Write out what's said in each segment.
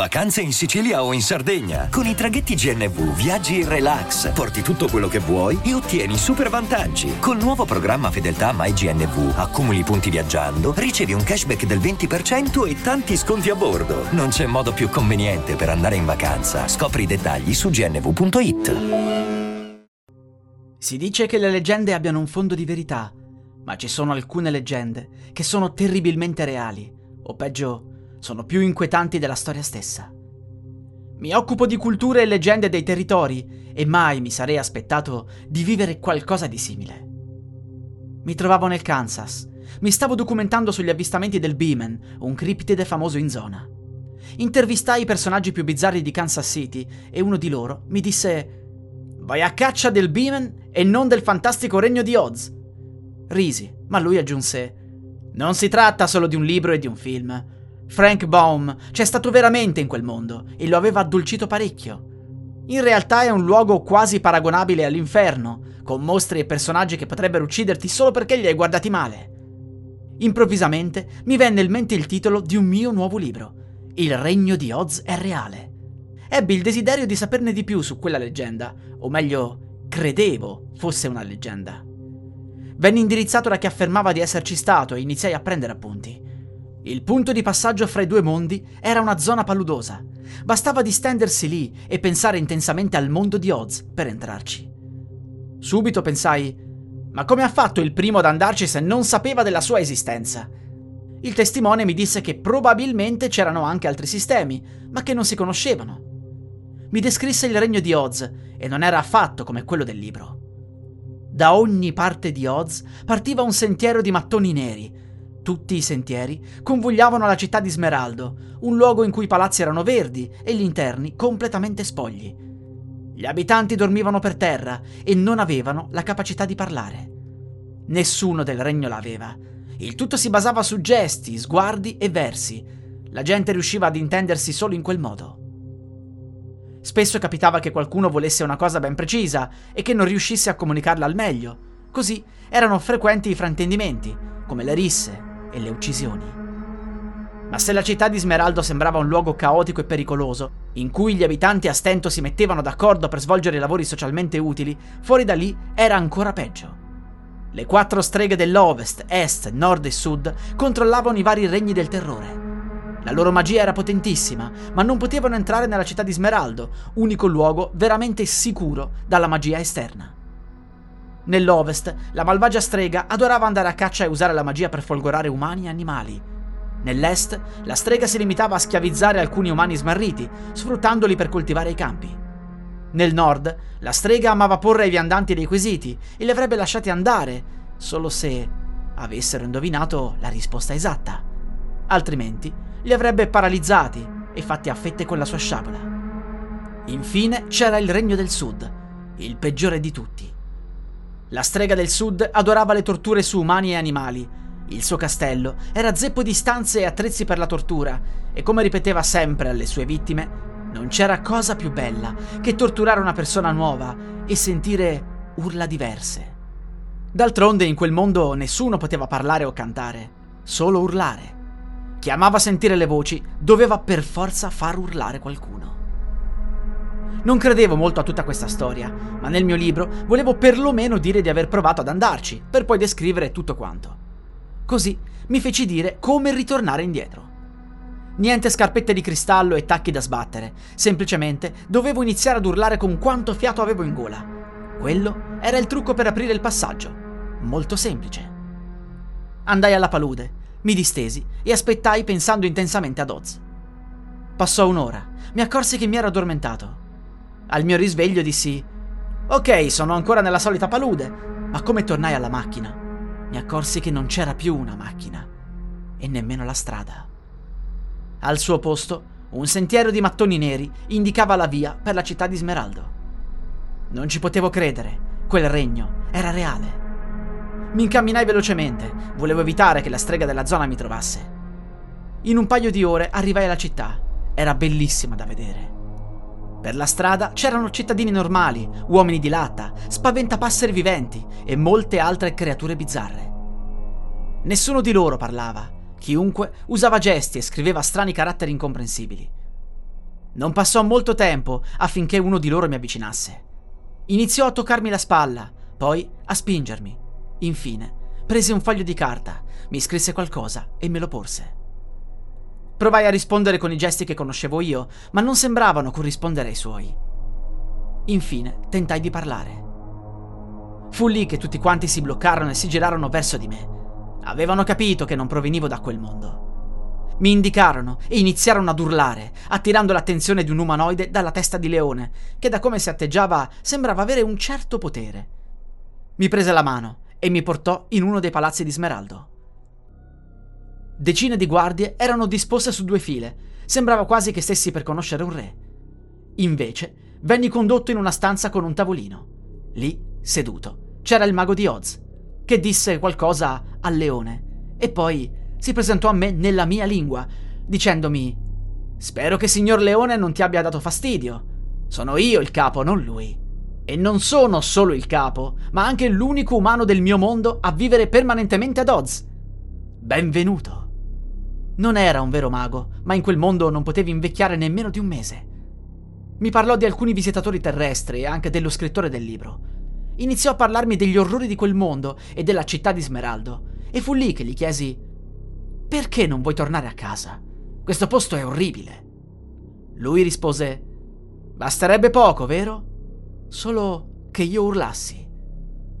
Vacanze in Sicilia o in Sardegna. Con i traghetti GNV viaggi in relax, porti tutto quello che vuoi e ottieni super vantaggi. Col nuovo programma Fedeltà MyGNV accumuli punti viaggiando, ricevi un cashback del 20% e tanti sconti a bordo. Non c'è modo più conveniente per andare in vacanza. Scopri i dettagli su gnv.it. Si dice che le leggende abbiano un fondo di verità, ma ci sono alcune leggende che sono terribilmente reali, o peggio sono più inquietanti della storia stessa. Mi occupo di culture e leggende dei territori e mai mi sarei aspettato di vivere qualcosa di simile. Mi trovavo nel Kansas, mi stavo documentando sugli avvistamenti del Beeman, un criptide famoso in zona. Intervistai i personaggi più bizzarri di Kansas City e uno di loro mi disse Vai a caccia del Beeman e non del fantastico regno di Oz. Risi, ma lui aggiunse Non si tratta solo di un libro e di un film. Frank Baum c'è stato veramente in quel mondo e lo aveva addolcito parecchio. In realtà è un luogo quasi paragonabile all'inferno, con mostri e personaggi che potrebbero ucciderti solo perché li hai guardati male. Improvvisamente mi venne in mente il titolo di un mio nuovo libro. Il regno di Oz è reale. Ebbi il desiderio di saperne di più su quella leggenda, o meglio, credevo fosse una leggenda. Venni indirizzato da chi affermava di esserci stato e iniziai a prendere appunti. Il punto di passaggio fra i due mondi era una zona paludosa. Bastava distendersi lì e pensare intensamente al mondo di Oz per entrarci. Subito pensai, ma come ha fatto il primo ad andarci se non sapeva della sua esistenza? Il testimone mi disse che probabilmente c'erano anche altri sistemi, ma che non si conoscevano. Mi descrisse il regno di Oz e non era affatto come quello del libro. Da ogni parte di Oz partiva un sentiero di mattoni neri, tutti i sentieri convogliavano la città di Smeraldo, un luogo in cui i palazzi erano verdi e gli interni completamente spogli. Gli abitanti dormivano per terra e non avevano la capacità di parlare. Nessuno del regno l'aveva. Il tutto si basava su gesti, sguardi e versi. La gente riusciva ad intendersi solo in quel modo. Spesso capitava che qualcuno volesse una cosa ben precisa e che non riuscisse a comunicarla al meglio. Così erano frequenti i fraintendimenti, come le risse, e le uccisioni. Ma se la città di Smeraldo sembrava un luogo caotico e pericoloso, in cui gli abitanti a stento si mettevano d'accordo per svolgere lavori socialmente utili, fuori da lì era ancora peggio. Le quattro streghe dell'Ovest, Est, Nord e Sud controllavano i vari regni del terrore. La loro magia era potentissima, ma non potevano entrare nella città di Smeraldo, unico luogo veramente sicuro dalla magia esterna. Nell'Ovest, la malvagia strega adorava andare a caccia e usare la magia per folgorare umani e animali. Nell'Est, la strega si limitava a schiavizzare alcuni umani smarriti, sfruttandoli per coltivare i campi. Nel Nord, la strega amava porre ai viandanti dei quesiti e li avrebbe lasciati andare, solo se avessero indovinato la risposta esatta. Altrimenti, li avrebbe paralizzati e fatti a fette con la sua sciabola. Infine c'era il Regno del Sud, il peggiore di tutti. La strega del sud adorava le torture su umani e animali. Il suo castello era zeppo di stanze e attrezzi per la tortura, e come ripeteva sempre alle sue vittime, non c'era cosa più bella che torturare una persona nuova e sentire urla diverse. D'altronde in quel mondo nessuno poteva parlare o cantare, solo urlare. Chi amava sentire le voci doveva per forza far urlare qualcuno. Non credevo molto a tutta questa storia, ma nel mio libro volevo perlomeno dire di aver provato ad andarci, per poi descrivere tutto quanto. Così mi feci dire come ritornare indietro. Niente scarpette di cristallo e tacchi da sbattere, semplicemente dovevo iniziare ad urlare con quanto fiato avevo in gola. Quello era il trucco per aprire il passaggio. Molto semplice. Andai alla palude, mi distesi e aspettai pensando intensamente ad Oz. Passò un'ora, mi accorsi che mi ero addormentato. Al mio risveglio dissi: Ok, sono ancora nella solita palude, ma come tornai alla macchina, mi accorsi che non c'era più una macchina e nemmeno la strada. Al suo posto, un sentiero di mattoni neri indicava la via per la città di Smeraldo. Non ci potevo credere, quel regno era reale. Mi incamminai velocemente, volevo evitare che la strega della zona mi trovasse. In un paio di ore arrivai alla città, era bellissima da vedere. Per la strada c'erano cittadini normali, uomini di latta, spaventapasseri viventi e molte altre creature bizzarre. Nessuno di loro parlava, chiunque usava gesti e scriveva strani caratteri incomprensibili. Non passò molto tempo affinché uno di loro mi avvicinasse. Iniziò a toccarmi la spalla, poi a spingermi. Infine, prese un foglio di carta, mi scrisse qualcosa e me lo porse. Provai a rispondere con i gesti che conoscevo io, ma non sembravano corrispondere ai suoi. Infine, tentai di parlare. Fu lì che tutti quanti si bloccarono e si girarono verso di me. Avevano capito che non provenivo da quel mondo. Mi indicarono e iniziarono ad urlare, attirando l'attenzione di un umanoide dalla testa di leone, che da come si atteggiava sembrava avere un certo potere. Mi prese la mano e mi portò in uno dei palazzi di Smeraldo. Decine di guardie erano disposte su due file, sembrava quasi che stessi per conoscere un re. Invece, venni condotto in una stanza con un tavolino. Lì, seduto, c'era il mago di Oz, che disse qualcosa al leone e poi si presentò a me nella mia lingua, dicendomi Spero che signor Leone non ti abbia dato fastidio. Sono io il capo, non lui. E non sono solo il capo, ma anche l'unico umano del mio mondo a vivere permanentemente ad Oz. Benvenuto. Non era un vero mago, ma in quel mondo non potevi invecchiare nemmeno di un mese. Mi parlò di alcuni visitatori terrestri e anche dello scrittore del libro. Iniziò a parlarmi degli orrori di quel mondo e della città di Smeraldo, e fu lì che gli chiesi perché non vuoi tornare a casa? Questo posto è orribile. Lui rispose Basterebbe poco, vero? Solo che io urlassi.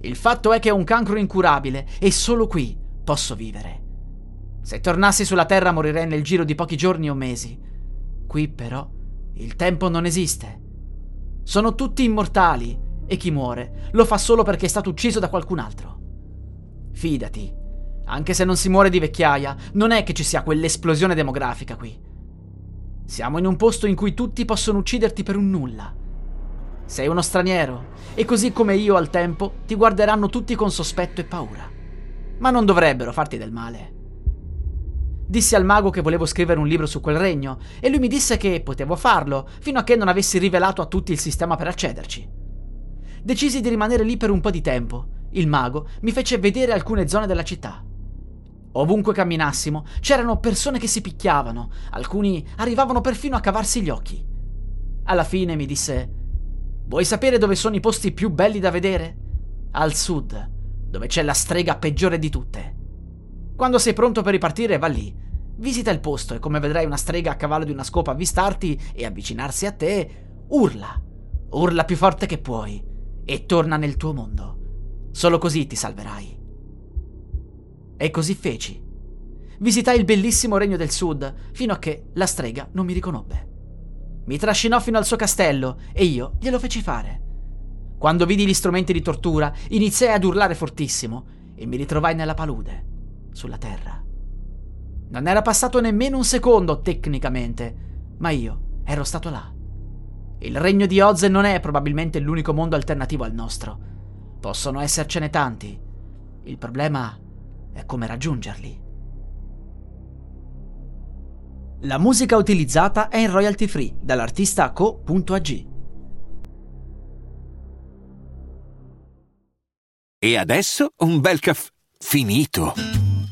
Il fatto è che ho un cancro incurabile e solo qui posso vivere. Se tornassi sulla Terra morirei nel giro di pochi giorni o mesi. Qui però il tempo non esiste. Sono tutti immortali e chi muore lo fa solo perché è stato ucciso da qualcun altro. Fidati, anche se non si muore di vecchiaia, non è che ci sia quell'esplosione demografica qui. Siamo in un posto in cui tutti possono ucciderti per un nulla. Sei uno straniero e così come io al tempo ti guarderanno tutti con sospetto e paura. Ma non dovrebbero farti del male. Dissi al mago che volevo scrivere un libro su quel regno e lui mi disse che potevo farlo fino a che non avessi rivelato a tutti il sistema per accederci. Decisi di rimanere lì per un po' di tempo. Il mago mi fece vedere alcune zone della città. Ovunque camminassimo c'erano persone che si picchiavano, alcuni arrivavano perfino a cavarsi gli occhi. Alla fine mi disse: Vuoi sapere dove sono i posti più belli da vedere? Al sud, dove c'è la strega peggiore di tutte. Quando sei pronto per ripartire, va lì. Visita il posto e come vedrai una strega a cavallo di una scopa avvistarti e avvicinarsi a te, urla. Urla più forte che puoi e torna nel tuo mondo. Solo così ti salverai. E così feci. Visitai il bellissimo regno del sud, fino a che la strega non mi riconobbe. Mi trascinò fino al suo castello e io glielo feci fare. Quando vidi gli strumenti di tortura, iniziai ad urlare fortissimo e mi ritrovai nella palude, sulla terra. Non era passato nemmeno un secondo tecnicamente, ma io ero stato là. Il regno di Oz non è probabilmente l'unico mondo alternativo al nostro. Possono essercene tanti. Il problema è come raggiungerli. La musica utilizzata è in royalty free dall'artista co.ag. E adesso un bel caffè finito.